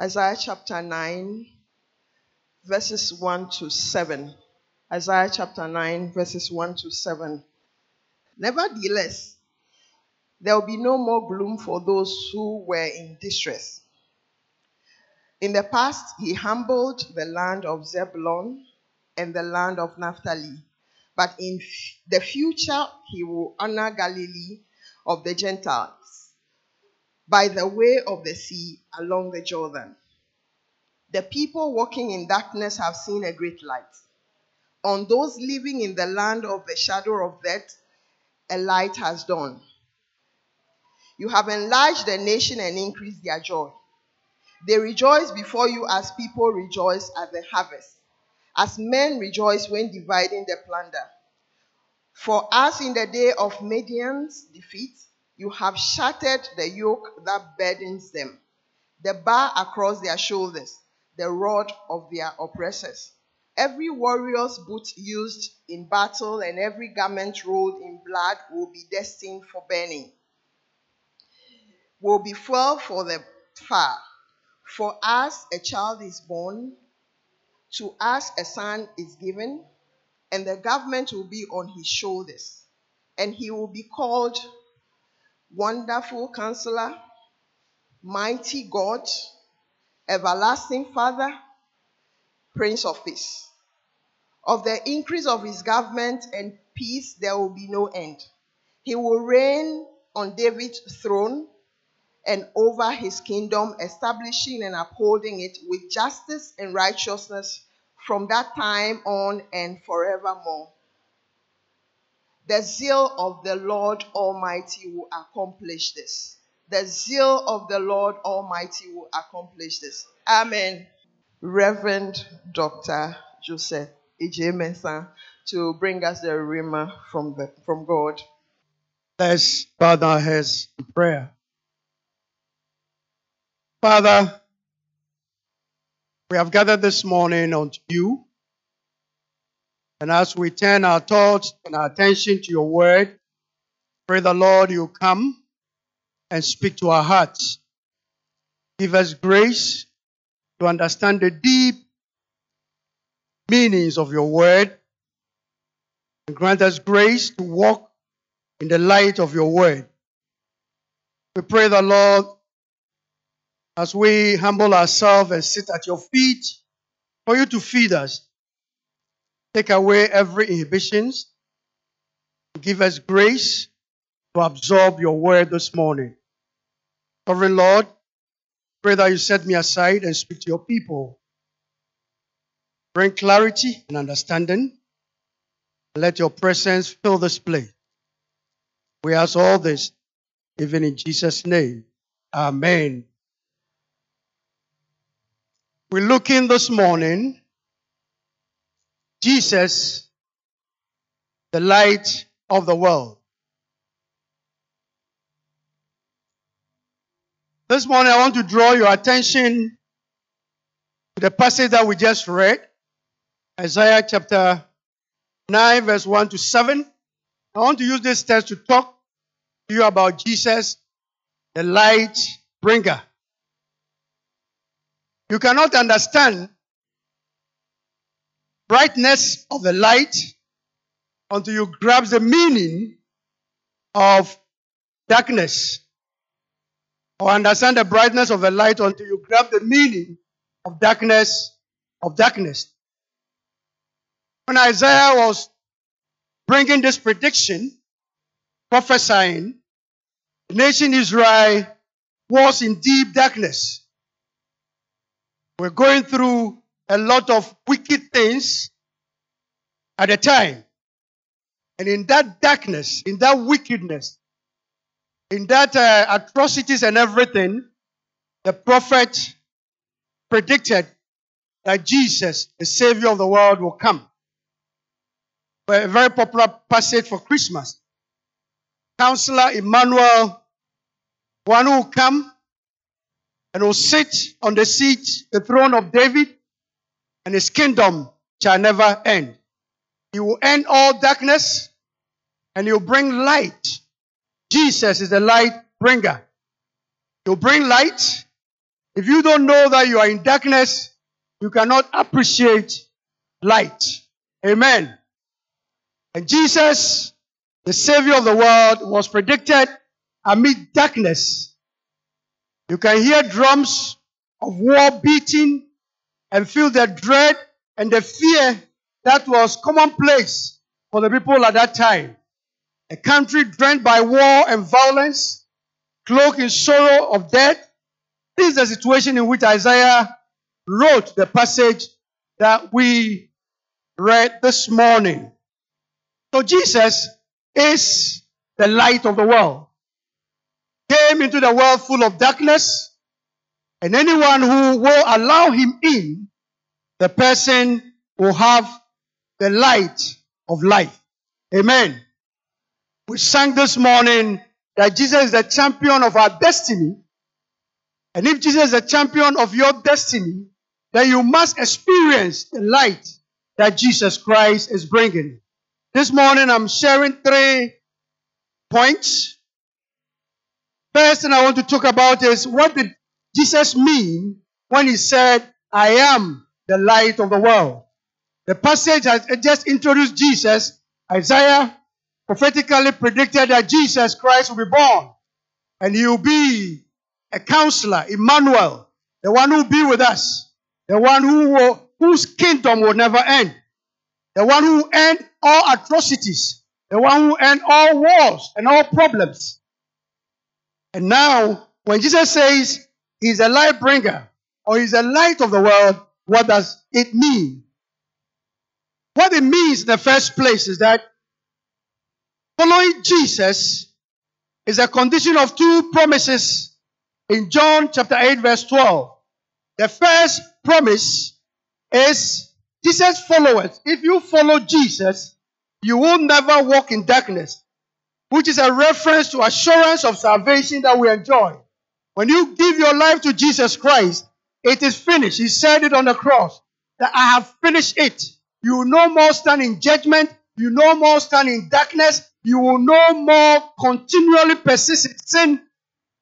Isaiah chapter 9, verses 1 to 7. Isaiah chapter 9, verses 1 to 7. Nevertheless, there will be no more gloom for those who were in distress. In the past, he humbled the land of Zebulun and the land of Naphtali. But in the future, he will honor Galilee of the Gentiles by the way of the sea along the Jordan. The people walking in darkness have seen a great light. On those living in the land of the shadow of death, a light has dawned. You have enlarged the nation and increased their joy. They rejoice before you as people rejoice at the harvest, as men rejoice when dividing the plunder. For as in the day of Midian's defeat, you have shattered the yoke that burdens them, the bar across their shoulders, the rod of their oppressors. Every warrior's boot used in battle and every garment rolled in blood will be destined for burning, will be fuel for the fire. For us a child is born, to us a son is given, and the government will be on his shoulders, and he will be called Wonderful Counselor, Mighty God, Everlasting Father, Prince of Peace. Of the increase of his government and peace, there will be no end. He will reign on David's throne and over his kingdom, establishing and upholding it with justice and righteousness from that time on and forevermore. The zeal of the Lord Almighty will accomplish this. The zeal of the Lord Almighty will accomplish this. Amen. Reverend Dr. Joseph E.J. To bring us the rhema from, the, from God. Let's heads in prayer. Father, we have gathered this morning unto you. And as we turn our thoughts and our attention to your word, pray the Lord you come and speak to our hearts. Give us grace to understand the deep meanings of your word and grant us grace to walk in the light of your word. We pray the Lord as we humble ourselves and sit at your feet for you to feed us. Take away every inhibitions. Give us grace to absorb your word this morning. Sovereign Lord, pray that you set me aside and speak to your people. Bring clarity and understanding. Let your presence fill this place. We ask all this, even in Jesus' name. Amen. We're looking this morning, Jesus, the light of the world. This morning, I want to draw your attention to the passage that we just read, Isaiah chapter 9, verse 1 to 7. I want to use this text to talk to you about Jesus, the light bringer. You cannot understand brightness of the light until you grasp the meaning of darkness. Or understand the brightness of the light until you grasp the meaning of darkness of darkness. When Isaiah was bringing this prediction, prophesying, the nation Israel was in deep darkness. We're going through a lot of wicked things at a time. And in that darkness, in that wickedness, in that uh, atrocities and everything, the prophet predicted that Jesus, the Savior of the world, will come. A very popular passage for Christmas. Counselor Emmanuel, one who will come and will sit on the seat, the throne of David, and his kingdom shall never end. He will end all darkness and he will bring light. Jesus is the light bringer. He will bring light If you don't know that you are in darkness, you cannot appreciate light. Amen. And Jesus, the Savior of the world, was predicted amid darkness. You can hear drums of war beating and feel the dread and the fear that was commonplace for the people at that time. A country drained by war and violence, cloaked in sorrow of death. This is the situation in which Isaiah wrote the passage that we read this morning. So Jesus is the light of the world. Came into the world full of darkness, and anyone who will allow him in, the person will have the light of life. Amen. We sang this morning that Jesus is the champion of our destiny. And if Jesus is the champion of your destiny, then you must experience the light that Jesus Christ is bringing. This morning I'm sharing three points. First thing I want to talk about is what did Jesus mean when he said, I am the light of the world? The passage has just introduced Jesus. Isaiah prophetically predicted that Jesus Christ will be born and he will be a counselor, Emmanuel, the one who will be with us, the one who will, whose kingdom will never end, the one who will end all atrocities, the one who will end all wars and all problems. And now, when Jesus says he's a light bringer or he's a light of the world, what does it mean? What it means in the first place is that following Jesus is a condition of two promises in John chapter 8, verse 12. The first promise is Jesus' followers. If you follow Jesus, you will never walk in darkness, which is a reference to assurance of salvation that we enjoy. When you give your life to Jesus Christ, it is finished. He said it on the cross that I have finished it. You will no more stand in judgment. You no more stand in darkness. You will no more continually persist in sin.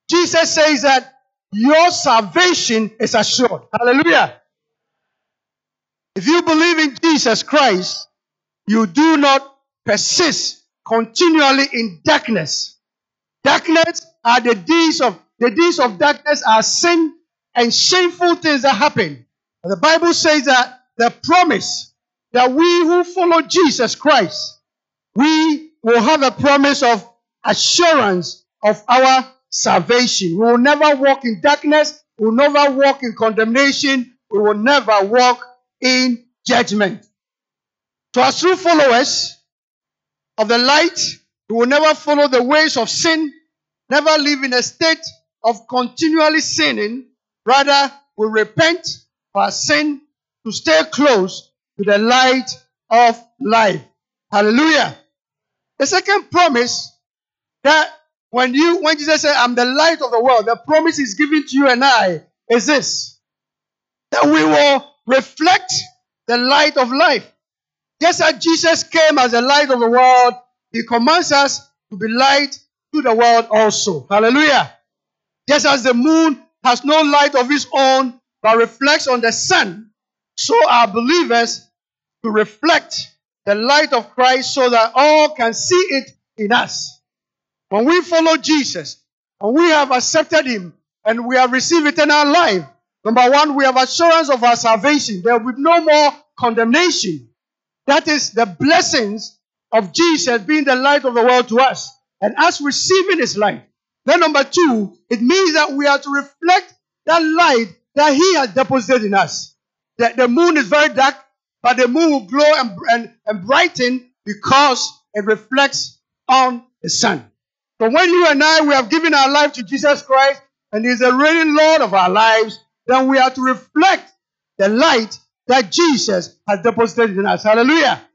Jesus says that your salvation is assured. Hallelujah. If you believe in Jesus Christ, you do not persist continually in darkness. Darkness are the deeds of the deeds of darkness are sin and shameful things that happen. The Bible says that the promise that we who follow Jesus Christ, we will have a promise of assurance of our salvation. We will never walk in darkness. We will never walk in condemnation. We will never walk in judgment. To as true followers of the light, we will never follow the ways of sin, never live in a state of continually sinning. Rather, we repent for our sin to stay close to the light of life. Hallelujah. The second promise that when you when Jesus said, I'm the light of the world, the promise is given to you and I is this that we will reflect the light of life. Just as Jesus came as the light of the world, he commands us to be light to the world also. Hallelujah. Just as the moon has no light of its own, but reflects on the sun, so are believers to reflect the light of Christ so that all can see it in us. When we follow Jesus and we have accepted Him and we have received eternal life, number one, we have assurance of our salvation. There will be no more condemnation. That is the blessings of Jesus being the light of the world to us and us receiving His light. Then, number two, it means that we are to reflect that light that He has deposited in us. The, the moon is very dark, but the moon will glow and, and, and brighten because it reflects on the sun. So when you and I, we have given our life to Jesus Christ and He's the reigning Lord of our lives, then we are to reflect the light that Jesus has deposited in us. Hallelujah.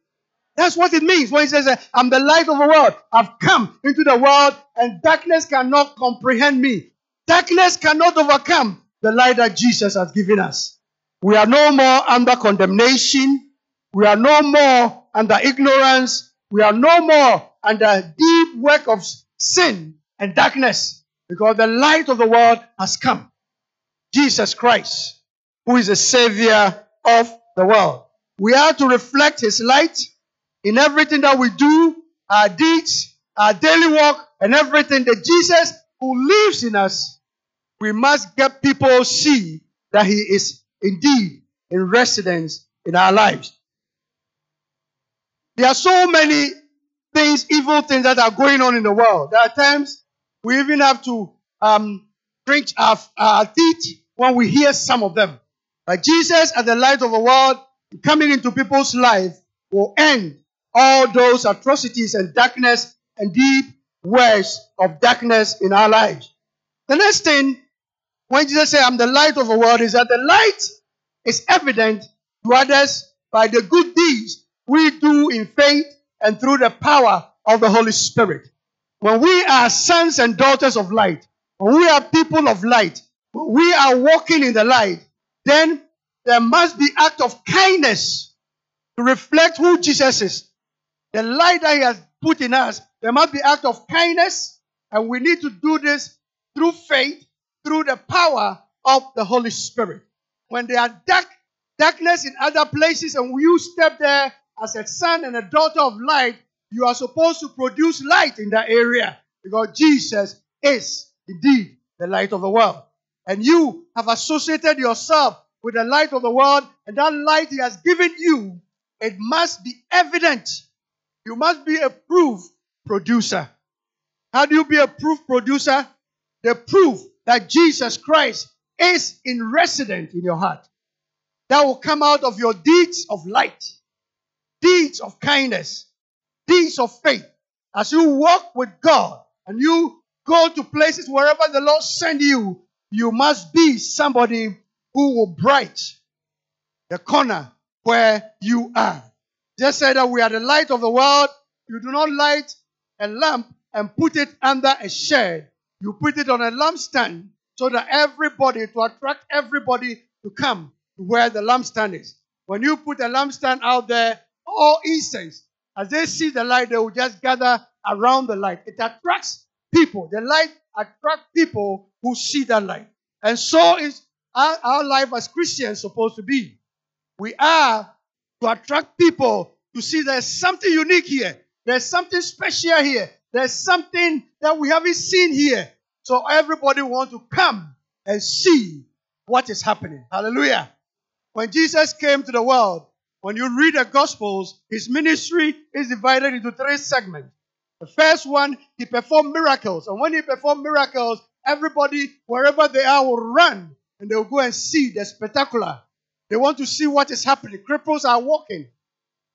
That's what it means when he says, I'm the light of the world. I've come into the world and darkness cannot comprehend me. Darkness cannot overcome the light that Jesus has given us. We are no more under condemnation. We are no more under ignorance. We are no more under deep work of sin and darkness because the light of the world has come. Jesus Christ, who is the Savior of the world. We are to reflect His light in everything that we do, our deeds, our daily work, and everything that Jesus, who lives in us, we must get people see that He is indeed in residence in our lives. There are so many things, evil things that are going on in the world. There are times we even have to um, our, our teeth when we hear some of them. But Jesus, as the light of the world, coming into people's life, will end all those atrocities and darkness and deep wells of darkness in our lives. The next thing, when Jesus said, I'm the light of the world, is that the light is evident to others by the good deeds we do in faith and through the power of the Holy Spirit. When we are sons and daughters of light, when we are people of light, when we are walking in the light, then there must be act of kindness to reflect who Jesus is. The light that he has put in us, there must be act of kindness, and we need to do this through faith, through the power of the Holy Spirit. When there are dark darkness in other places and you step there as a son and a daughter of light, you are supposed to produce light in that area because Jesus is indeed the light of the world. And you have associated yourself with the light of the world, and that light He has given you, it must be evident. You must be a proof producer. How do you be a proof producer? The proof that Jesus Christ is in resident in your heart. That will come out of your deeds of light deeds of kindness, deeds of faith. As you walk with God and you go to places wherever the Lord send you, you must be somebody who will bright the corner where you are. Just say that we are the light of the world. You do not light a lamp and put it under a shed. You put it on a lampstand so that everybody, to attract everybody to come to where the lampstand is. When you put a lampstand out there, all incense. As they see the light, they will just gather around the light. It attracts people. The light attracts people who see that light. And so is our, our life as Christians supposed to be. We are to attract people to see there's something unique here. There's something special here. There's something that we haven't seen here. So everybody wants to come and see what is happening. Hallelujah. When Jesus came to the world, when you read the Gospels, his ministry is divided into three segments. The first one, he performed miracles. And when he performed miracles, everybody, wherever they are, will run and they will go and see the spectacular. They want to see what is happening. Cripples are walking,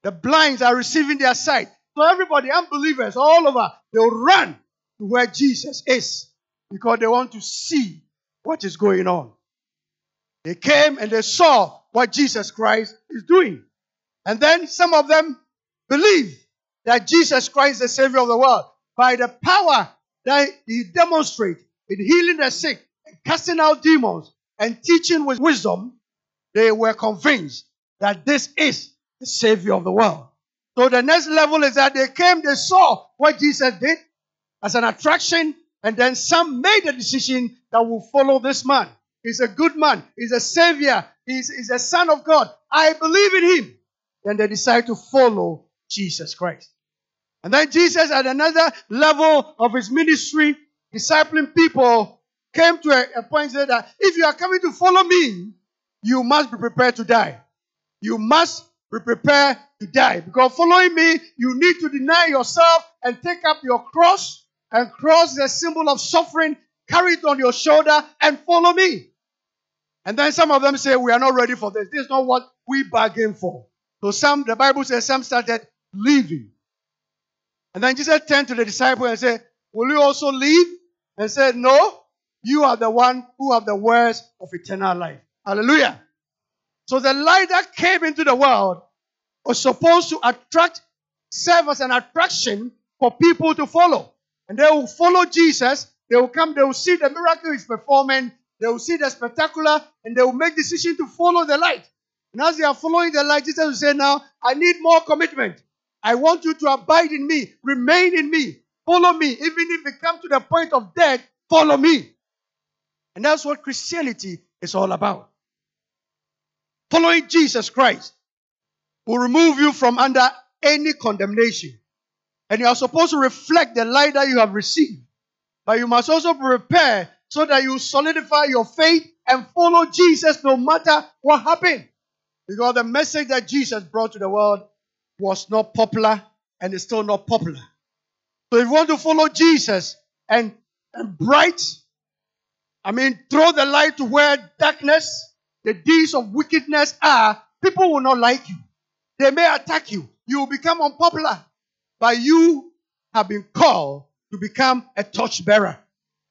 the blinds are receiving their sight. So, everybody, unbelievers all over, they will run to where Jesus is because they want to see what is going on. They came and they saw what Jesus Christ is doing. And then some of them believe that Jesus Christ is the Savior of the world by the power that He demonstrates in healing the sick, and casting out demons, and teaching with wisdom. They were convinced that this is the Savior of the world. So the next level is that they came, they saw what Jesus did as an attraction, and then some made a decision that will follow this man. He's a good man. He's a savior. He's, he's a son of God. I believe in him then they decide to follow Jesus Christ. And then Jesus, at another level of his ministry, discipling people, came to a, a point that if you are coming to follow me, you must be prepared to die. You must be prepared to die. Because following me, you need to deny yourself and take up your cross. And cross is a symbol of suffering. Carry it on your shoulder and follow me. And then some of them say, We are not ready for this. This is not what we bargained for. So some, the Bible says some started leaving. And then Jesus turned to the disciple and said, Will you also leave? And said, No, you are the one who have the words of eternal life. Hallelujah. So the light that came into the world was supposed to attract, serve as an attraction for people to follow. And they will follow Jesus. They will come, they will see the miracle he's performing, they will see the spectacular, and they will make decision to follow the light. And as they are following the light, Jesus will say, Now, I need more commitment. I want you to abide in me, remain in me, follow me. Even if it come to the point of death, follow me. And that's what Christianity is all about. Following Jesus Christ will remove you from under any condemnation. And you are supposed to reflect the light that you have received. But you must also prepare so that you solidify your faith and follow Jesus no matter what happened. Because the message that Jesus brought to the world was not popular and is still not popular. So if you want to follow Jesus and, and bright, I mean, throw the light to where darkness, the deeds of wickedness are, people will not like you. They may attack you. You will become unpopular. But you have been called to become a torch bearer.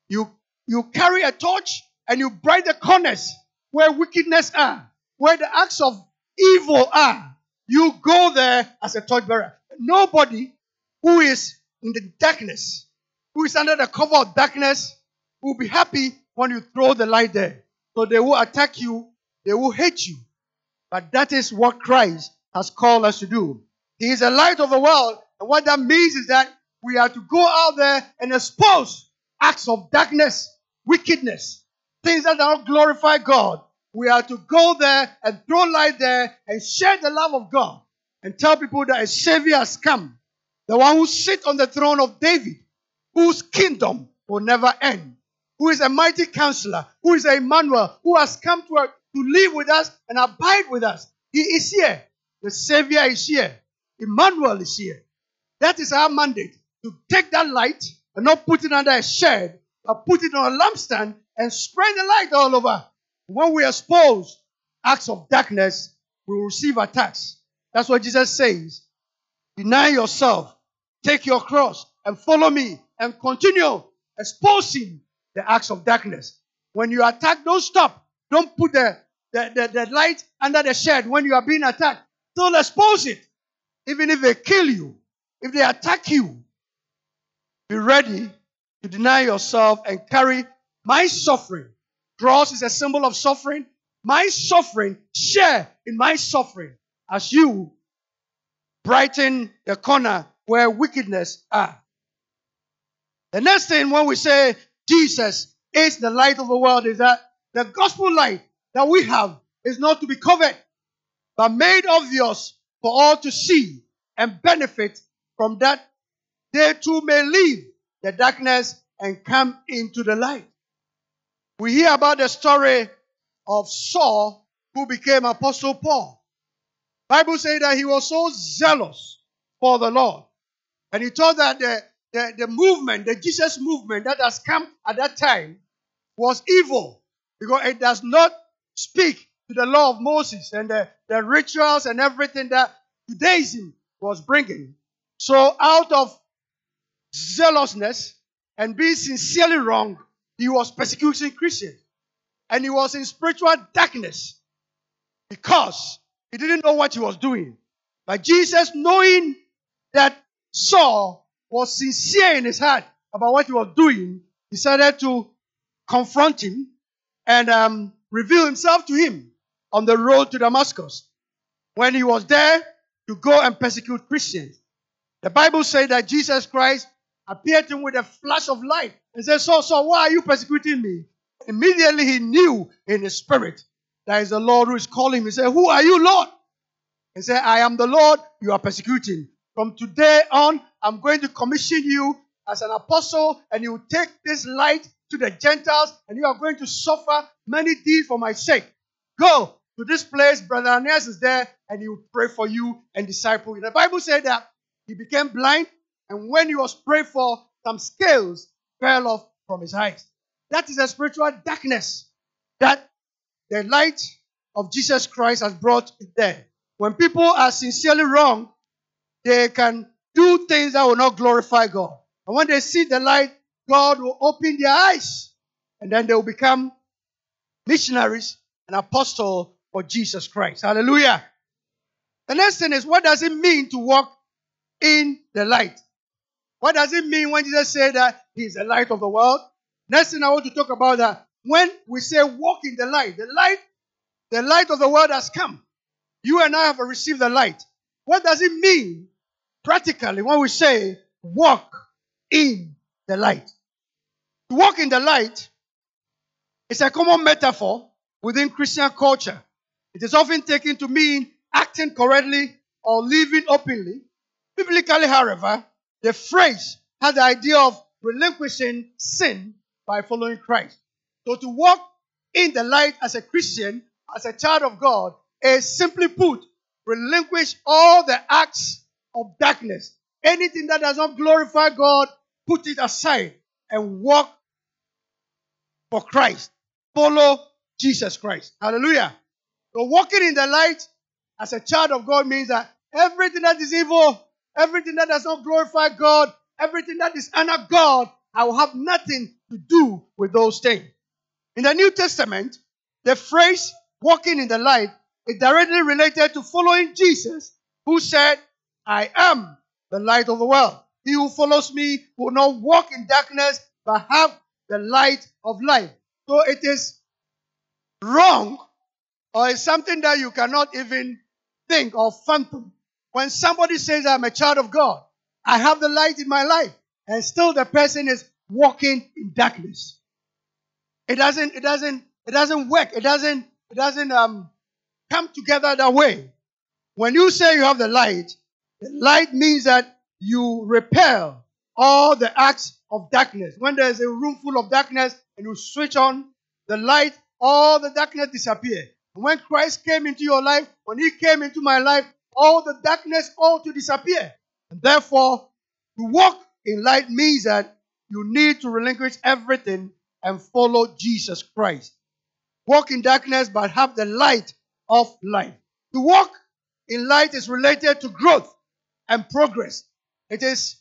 You, you carry a torch and you bright the corners where wickedness are, where the acts of evil are. You go there as a torch bearer. Nobody who is in the darkness, who is under the cover of darkness, will be happy when you throw the light there. So they will attack you, they will hate you. But that is what Christ has called us to do. He is the light of the world. And what that means is that we are to go out there and expose acts of darkness, wickedness, things that do not glorify God. We are to go there and throw light there and share the love of God and tell people that a Savior has come. The one who sits on the throne of David, whose kingdom will never end, who is a mighty counselor, who is a Emmanuel, who has come to, to live with us and abide with us. He is here. The Savior is here. Emmanuel is here. That is our mandate to take that light and not put it under a shed, but put it on a lampstand and spread the light all over. When we expose acts of darkness, we will receive attacks. That's what Jesus says. Deny yourself, take your cross, and follow me, and continue exposing the acts of darkness. When you attack, don't stop. Don't put the, the, the, the light under the shed when you are being attacked. Don't expose it. Even if they kill you, if they attack you, be ready to deny yourself and carry my suffering. Cross is a symbol of suffering. My suffering, share in my suffering as you brighten the corner where wickedness are. The next thing when we say Jesus is the light of the world is that the gospel light that we have is not to be covered, but made obvious for all to see and benefit from that they too may leave the darkness and come into the light. We hear about the story of Saul who became Apostle Paul. Bible says that he was so zealous for the Lord. And he thought that the, the, the movement, the Jesus movement that has come at that time was evil because it does not speak to the law of Moses and the, the rituals and everything that Judaism was bringing. So out of zealousness and being sincerely wrong, he was persecuting Christians. And he was in spiritual darkness because he didn't know what he was doing. But Jesus, knowing that Saul was sincere in his heart about what he was doing, decided to confront him and um, reveal himself to him on the road to Damascus. When he was there to go and persecute Christians, the Bible says that Jesus Christ appeared to him with a flash of light and said, So, so, why are you persecuting me? Immediately he knew in his spirit that is the Lord who is calling him. He said, Who are you, Lord? He said, I am the Lord you are persecuting. From today on, I'm going to commission you as an apostle, and you take this light to the Gentiles, and you are going to suffer many deeds for my sake. Go to this place, Brother Aeneas is there, and he will pray for you and disciple you. The Bible said that he became blind, and when he was prayed for, some scales fell off from his eyes. That is a spiritual darkness that the light of Jesus Christ has brought there. When people are sincerely wrong, they can do things that will not glorify God. And when they see the light, God will open their eyes. And then they will become missionaries and apostles for Jesus Christ. Hallelujah. The next thing is what does it mean to walk in the light? What does it mean when Jesus said that He is the light of the world? Next thing I want to talk about that when we say walk in the light, the light, the light of the world has come. You and I have received the light. What does it mean practically when we say walk in the light? To walk in the light is a common metaphor within Christian culture. It is often taken to mean acting correctly or living openly. Biblically, however, the phrase has the idea of relinquishing sin by following Christ. So to walk in the light as a Christian, as a child of God, is simply put, relinquish all the acts of darkness. Anything that does not glorify God, put it aside and walk for Christ. Follow Jesus Christ. Hallelujah. So walking in the light as a child of God means that everything that is evil, everything that does not glorify God, everything that is honor God, I will have nothing to do with those things. In the New Testament, the phrase walking in the light is directly related to following Jesus, who said, I am the light of the world. He who follows me will not walk in darkness, but have the light of life. So it is wrong, or it's something that you cannot even think or fathom. When somebody says, I'm a child of God, I have the light in my life, and still the person is walking in darkness. It doesn't, it doesn't, it doesn't work. It doesn't, it doesn't um, come together that way. When you say you have the light, the light means that you repel all the acts of darkness. When there's a room full of darkness and you switch on the light, all the darkness disappear. When Christ came into your life, when he came into my life, all the darkness all to disappear. And therefore, to walk in light means that you need to relinquish everything and follow Jesus Christ. Walk in darkness, but have the light of life. To walk in light is related to growth and progress. It is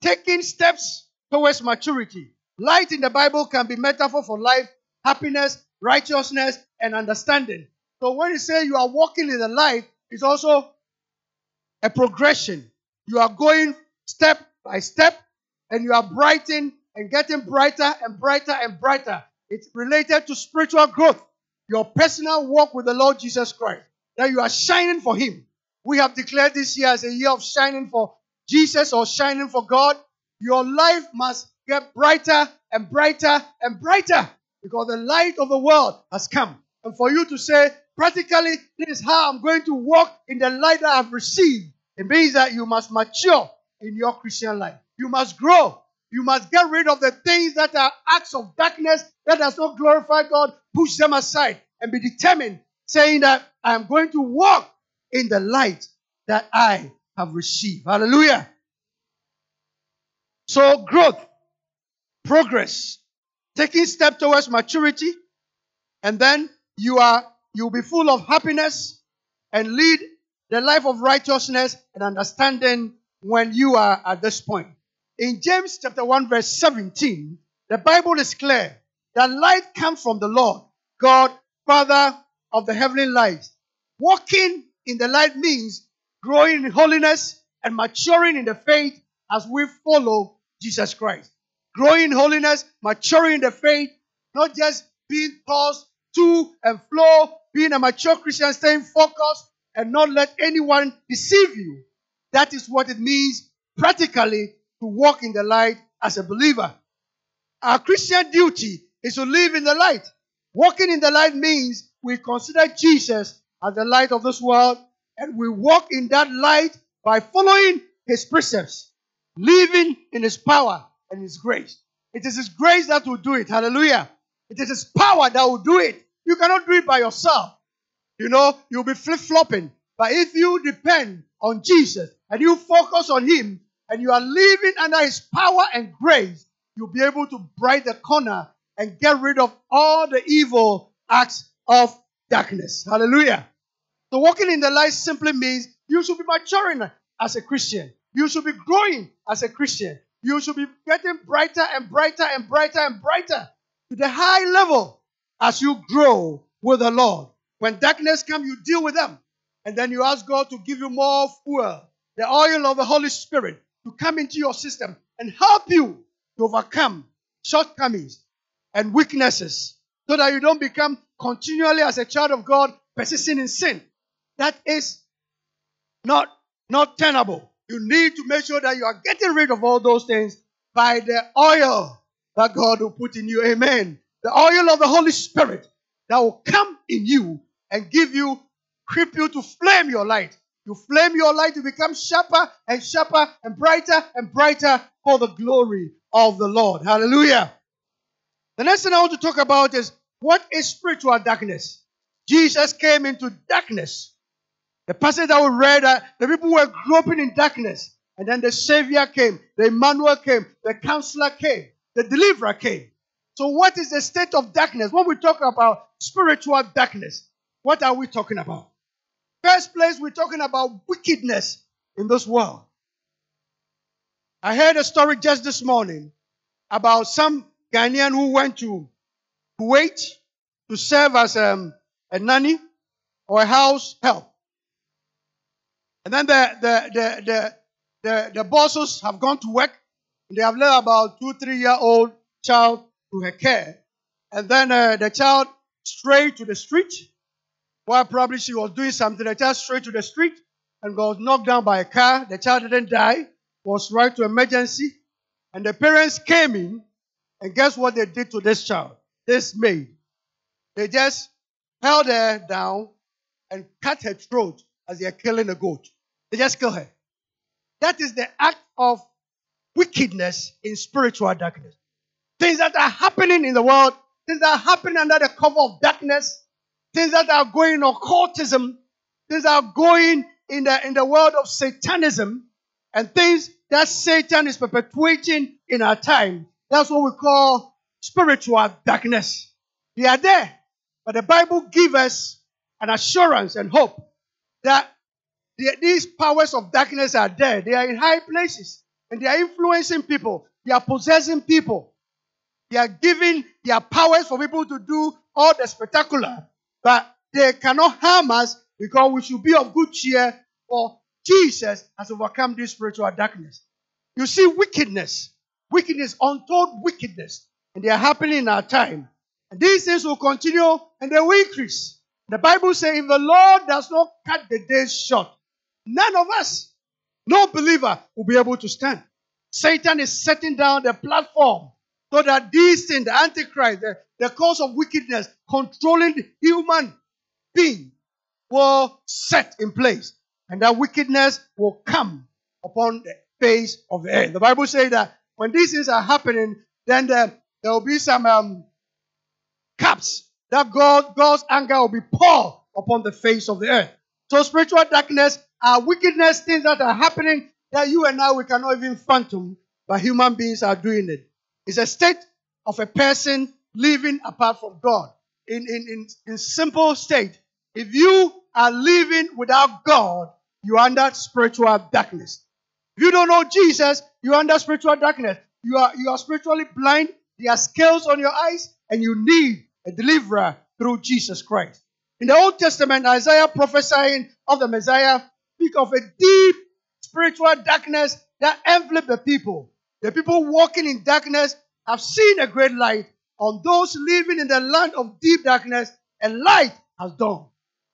taking steps towards maturity. Light in the Bible can be metaphor for life, happiness, righteousness, and understanding. So when you say you are walking in the light, it's also a progression. You are going step by step, and you are brightening and getting brighter and brighter and brighter. It's related to spiritual growth, your personal walk with the Lord Jesus Christ, that you are shining for Him. We have declared this year as a year of shining for Jesus or shining for God. Your life must get brighter and brighter and brighter because the light of the world has come. And for you to say, practically, this is how I'm going to walk in the light that I've received, it means that you must mature in your Christian life. You must grow. You must get rid of the things that are acts of darkness that does not glorify God. Push them aside and be determined, saying that I am going to walk in the light that I have received. Hallelujah. So growth, progress, taking step towards maturity, and then you are you'll be full of happiness and lead the life of righteousness and understanding when you are at this point. In James chapter 1 verse 17, the Bible is clear that light comes from the Lord, God, Father of the heavenly lights. Walking in the light means growing in holiness and maturing in the faith as we follow Jesus Christ. Growing in holiness, maturing in the faith, not just being tossed to and fro, being a mature Christian, staying focused and not let anyone deceive you. That is what it means practically to walk in the light as a believer. Our Christian duty is to live in the light. Walking in the light means we consider Jesus as the light of this world and we walk in that light by following his precepts, living in his power and his grace. It is his grace that will do it. Hallelujah. It is his power that will do it. You cannot do it by yourself. You know, you'll be flip flopping. But if you depend on Jesus and you focus on him and you are living under his power and grace, you'll be able to bright the corner and get rid of all the evil acts of darkness. Hallelujah. So walking in the light simply means you should be maturing as a Christian. You should be growing as a Christian. You should be getting brighter and brighter and brighter and brighter to the high level as you grow with the Lord. When darkness comes, you deal with them. And then you ask God to give you more fuel, the oil of the Holy Spirit to come into your system and help you to overcome shortcomings and weaknesses so that you don't become continually as a child of God persisting in sin. That is not, not tenable. You need to make sure that you are getting rid of all those things by the oil that God will put in you. Amen. The oil of the Holy Spirit that will come in you and give you, equip you to flame your light. You flame your light to become sharper and sharper and brighter and brighter for the glory of the Lord. Hallelujah. The next thing I want to talk about is what is spiritual darkness? Jesus came into darkness. The passage that we read, uh, the people were groping in darkness. And then the Savior came, the Emmanuel came, the Counselor came, the Deliverer came. So, what is the state of darkness? When we talk about spiritual darkness, what are we talking about? First place, we're talking about wickedness in this world. I heard a story just this morning about some Ghanaian who went to Kuwait to serve as um, a nanny or a house help. And then the, the, the, the, the, the bosses have gone to work and they have left about two, three year old child to her care. And then uh, the child strayed to the street while probably she was doing something. The child strayed to the street and got knocked down by a car. The child didn't die, was right to emergency. And the parents came in and guess what they did to this child? This maid. They just held her down and cut her throat as they are killing a goat. They just kill her. That is the act of wickedness in spiritual darkness. Things that are happening in the world, things that are happening under the cover of darkness, things that are going in occultism, things that are going in the, in the world of satanism, and things that Satan is perpetuating in our time. That's what we call spiritual darkness. They are there. But the Bible gives us an assurance and hope that the, these powers of darkness are there. They are in high places and they are influencing people. They are possessing people. They are giving their powers for people to do all the spectacular. But they cannot harm us because we should be of good cheer for Jesus has overcome this spiritual darkness. You see, wickedness, wickedness, untold wickedness, and they are happening in our time. And these things will continue and they will increase. The Bible says, if the Lord does not cut the days short, none of us, no believer, will be able to stand. Satan is setting down the platform so that these things, the Antichrist, the, the cause of wickedness, controlling the human being, will set in place. And that wickedness will come upon the face of the earth. The Bible says that when these things are happening, then there, there will be some um, cups that God, God's anger will be poured upon the face of the earth. So spiritual darkness are wickedness, things that are happening that you and I we cannot even fathom, but human beings are doing it. It's a state of a person living apart from God. In, in, in, in simple state, if you are living without God, you are under spiritual darkness. If you don't know Jesus, you are under spiritual darkness. You are, you are spiritually blind. There are scales on your eyes, and you need a deliverer through Jesus Christ. In the Old Testament, Isaiah prophesying of the Messiah speak of a deep spiritual darkness that enveloped the people. The people walking in darkness have seen a great light. On those living in the land of deep darkness, a light has dawned.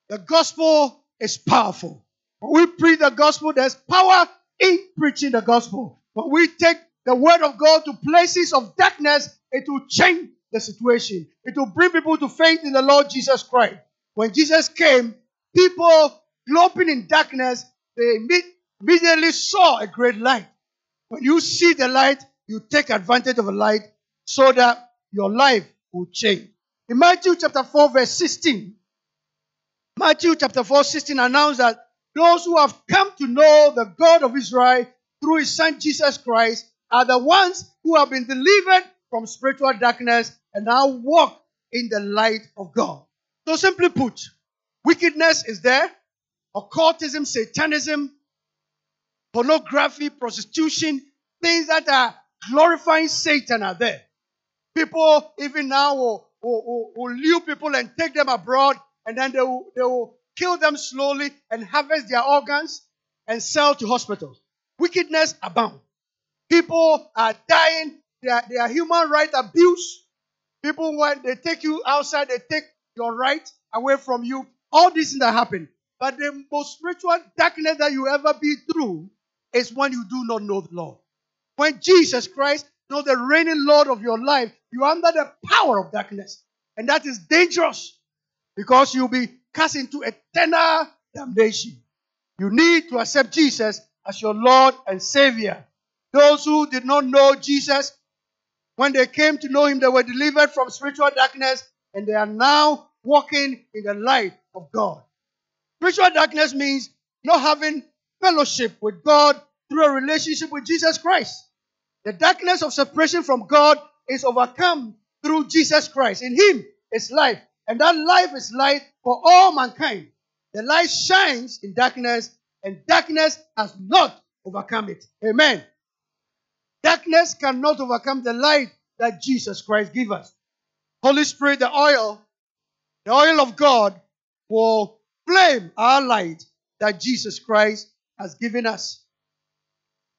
The gospel is powerful. When we preach the gospel, there's power in preaching the gospel. When we take the word of God to places of darkness, it will change the situation. It will bring people to faith in the Lord Jesus Christ. When Jesus came, people groping in darkness, they immediately saw a great light. When you see the light, you take advantage of the light so that your life will change. In Matthew chapter 4, verse 16, Matthew chapter 4, 16 announced that those who have come to know the God of Israel through his son Jesus Christ are the ones who have been delivered from spiritual darkness and now walk in the light of God. So, simply put, wickedness is there, occultism, satanism, pornography, prostitution, things that are glorifying Satan are there. People, even now, will, will, will, lure people and take them abroad, and then they will, they will kill them slowly and harvest their organs and sell to hospitals. Wickedness abounds. People are dying. They are, are human right abuse. People, when they take you outside, they take your right away from you. All these things that happen. But the most spiritual darkness that you ever be through is when you do not know the Lord. When Jesus Christ knows the reigning Lord of your life, you are under the power of darkness. And that is dangerous. because you'll be cast into eternal damnation. You need to accept Jesus as your Lord and Savior. Those who did not know Jesus, when they came to know Him, they were delivered from spiritual darkness and they are now walking in the light of God. Spiritual darkness means not having fellowship with God through a relationship with Jesus Christ. The darkness of separation from God is overcome through Jesus Christ. In Him is life, and that life is light for all mankind. The light shines in darkness, and darkness has not overcome it. Amen. Darkness cannot overcome the light that Jesus Christ gives us. Holy Spirit, the oil, the oil of God will flame our light that Jesus Christ has given us.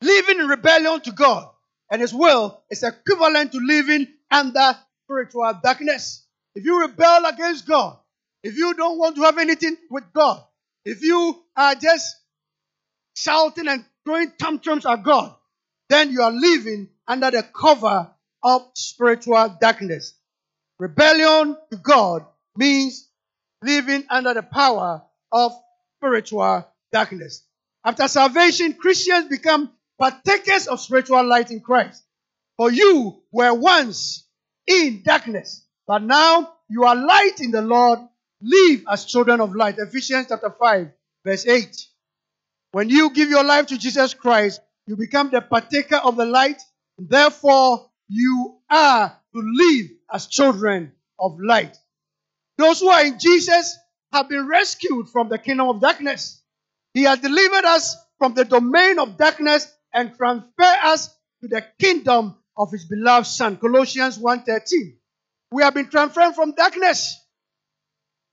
Living in rebellion to God and His will is equivalent to living under spiritual darkness. If you rebel against God, if you don't want to have anything with God, if you are just shouting and throwing tantrums at God, then you are living under the cover of spiritual darkness. Rebellion to God means living under the power of spiritual darkness. After salvation, Christians become partakers of spiritual light in Christ. For you were once in darkness, but now you are light in the Lord. Live as children of light. Ephesians chapter 5, verse 8. When you give your life to Jesus Christ, you become the partaker of the light. Therefore, you are to live as children of light. Those who are in Jesus have been rescued from the kingdom of darkness. He has delivered us from the domain of darkness and transferred us to the kingdom of his beloved son. Colossians 1:13. We have been transferred from darkness.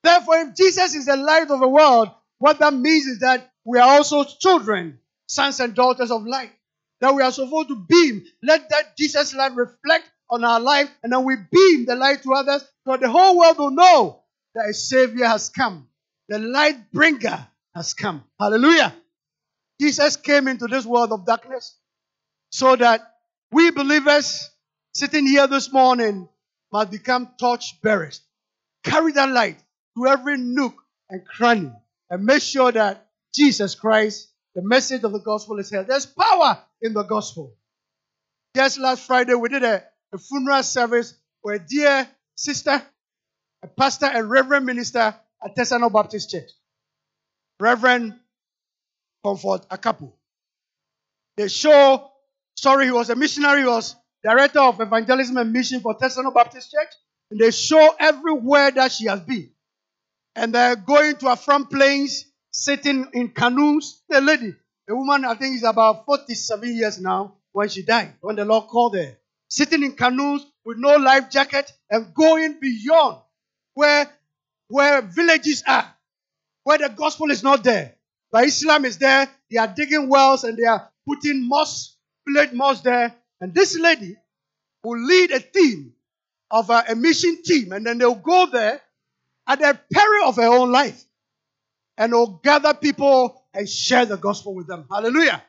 Therefore, if Jesus is the light of the world, what that means is that we are also children, sons and daughters of light. That we are supposed to beam. Let that Jesus light reflect on our life, and then we beam the light to others, so the whole world will know that a Savior has come. The light bringer has come. Hallelujah. Jesus came into this world of darkness so that we believers sitting here this morning must become torch bearers. Carry that light to every nook and cranny and make sure that Jesus Christ, the message of the gospel is heard. There's power in the gospel. Just last Friday, we did a, a funeral service for a dear sister, a pastor and reverend minister at Tesano Baptist Church. Reverend Comfort Akapu. They show, sorry, he was a missionary, he was director of evangelism and mission for Tesano Baptist Church. And they show everywhere that she has been. And they're going to Afram Plains, sitting in canoes. The lady, the woman, I think is about 47 years now when she died, when the Lord called her. Sitting in canoes with no life jacket and going beyond where, where villages are, where the gospel is not there. But Islam is there. They are digging wells and they are putting moss, village moss there. And this lady will lead a team of a, a mission team, and then they'll go there at the peril of her own life, and will gather people and share the gospel with them. Hallelujah!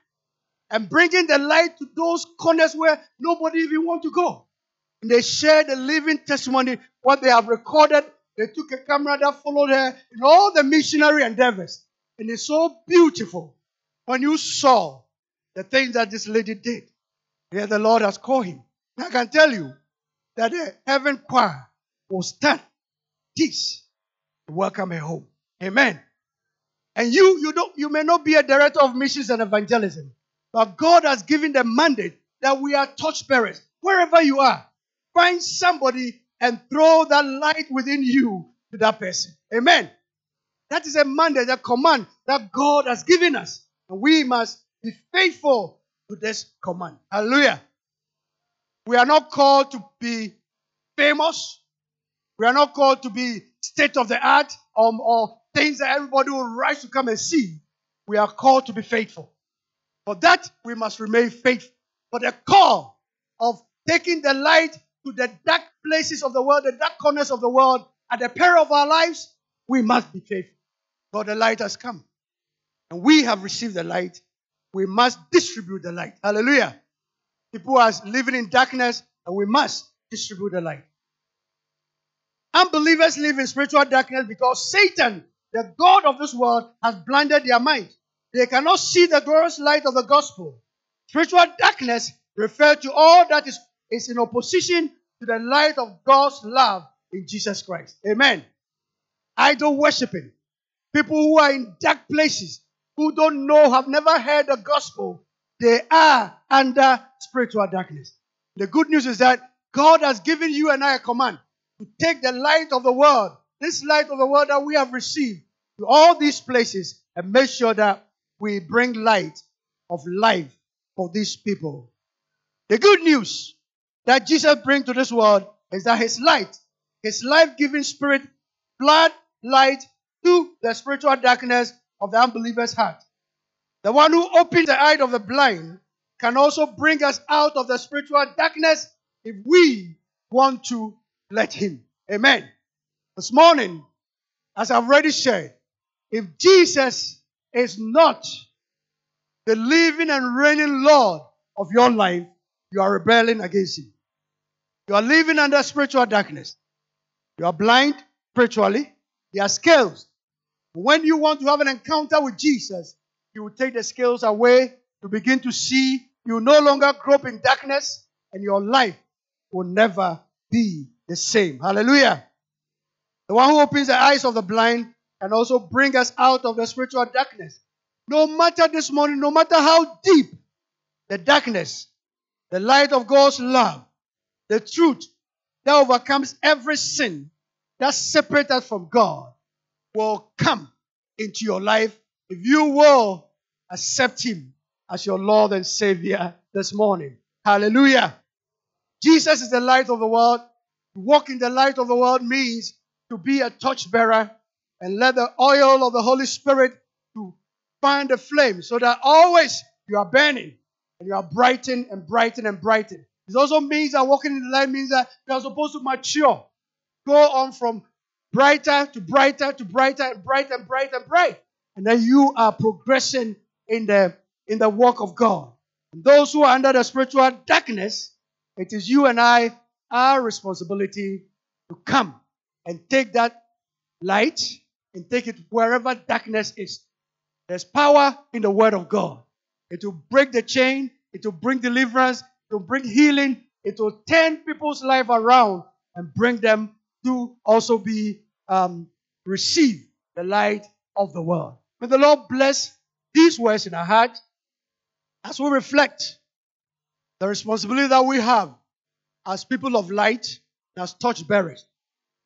And bringing the light to those corners where nobody even want to go. And they share the living testimony, what they have recorded. They took a camera that followed her in all the missionary endeavors. And it's so beautiful when you saw the things that this lady did. Here the Lord has called him. I can tell you that the heaven choir will stand this to welcome her home. Amen. And you, you don't, you may not be a director of missions and evangelism, but God has given the mandate that we are torch bearers. Wherever you are, find somebody and throw that light within you to that person. Amen. That is a mandate, a command that God has given us. And we must be faithful to this command. Hallelujah. We are not called to be famous. We are not called to be state of the art or, or things that everybody will rush to come and see. We are called to be faithful. For that, we must remain faithful. For the call of taking the light to the dark places of the world, the dark corners of the world, at the peril of our lives, we must be faithful. For the light has come. And we have received the light. We must distribute the light. Hallelujah. People are living in darkness, and we must distribute the light. Unbelievers live in spiritual darkness because Satan, the God of this world, has blinded their mind. They cannot see the glorious light of the gospel. Spiritual darkness refers to all that is, is in opposition to the light of God's love in Jesus Christ. Amen. Idol worshiping. People who are in dark places, who don't know, have never heard the gospel, they are under spiritual darkness. The good news is that God has given you and I a command to take the light of the world, this light of the world that we have received, to all these places and make sure that we bring light of life for these people. The good news that Jesus brings to this world is that his light, his life-giving spirit, blood light to the spiritual darkness of the unbeliever's heart. The one who opens the eye of the blind can also bring us out of the spiritual darkness if we want to let him. Amen. This morning, as I've already shared, if Jesus is not the living and reigning Lord of your life, you are rebelling against him. You are living under spiritual darkness. You are blind spiritually. There are scales. When you want to have an encounter with Jesus, you will take the scales away. You begin to see. You no longer grope in darkness, and your life will never be the same. Hallelujah. The one who opens the eyes of the blind can also bring us out of the spiritual darkness. No matter this morning, no matter how deep the darkness, the light of God's love, the truth that overcomes every sin that separates us from God will come into your life if you will accept Him as your Lord and Savior this morning. Hallelujah. Jesus is the light of the world. To walk in the light of the world means to be a torchbearer and let the oil of the Holy Spirit to find the flame so that always you are burning and you are brighten and brighten and brighten. It also means that walking in the light means that you are supposed to mature. Go on from brighter to brighter to brighter and bright and bright and bright. And then you are progressing in the in the work of God. And those who are under the spiritual darkness, it is you and I, our responsibility to come and take that light and take it wherever darkness is. There's power in the word of God. It will break the chain, it will bring deliverance, it will bring healing, it will turn people's life around and bring them to also be um, receive the light of the world. May the Lord bless these words in our heart as we reflect the responsibility that we have as people of light as as torchbearers.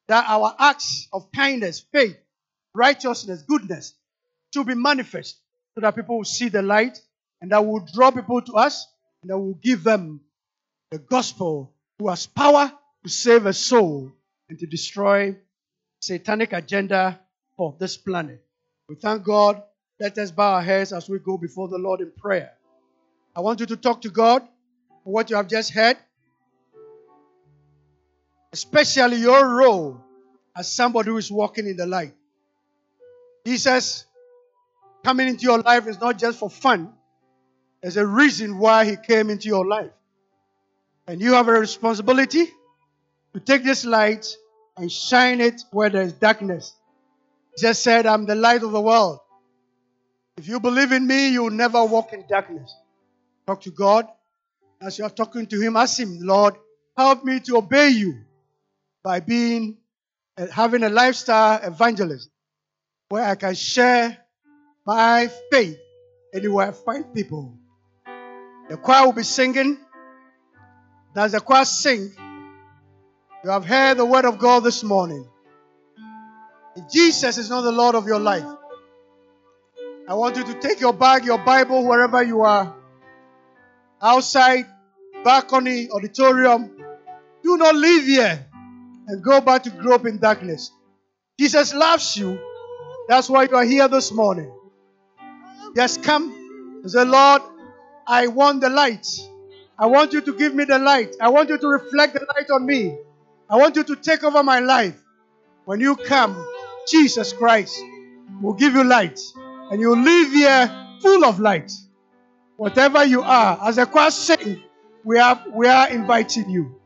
That our acts of kindness, faith, righteousness, goodness should be manifest so that people will see the light and that will draw people to us and that will give them the gospel who has power to save a soul and to destroy satanic agenda for this planet. We thank God. Let us bow our heads as we go before the Lord in prayer. I want you to talk to God for what you have just heard, especially your role as somebody who is walking in the light. Jesus coming into your life is not just for fun, there's a reason why he came into your life. And you have a responsibility to take this light and shine it where there is darkness. Jesus said, I'm the light of the world. If you believe in me, you will never walk in darkness. Talk to God. As you are talking to Him, ask Him, Lord, help me to obey you by being, having a lifestyle evangelist where I can share my faith anywhere I find people. The choir will be singing. As the choir sing, you have heard the word of God this morning. If Jesus is not the Lord of your life, I want you to take your bag, your Bible, wherever you are, outside, balcony, auditorium. Do not leave here and go back to grow up in darkness. Jesus loves you. That's why you are here this morning. Just come and say, Lord, I want the light. I want you to give me the light. I want you to reflect the light on me. I want you to take over my life. When you come, Jesus Christ will give you light. And you'll live here full of light. Whatever you are, as a choir sing, we are, we are inviting you.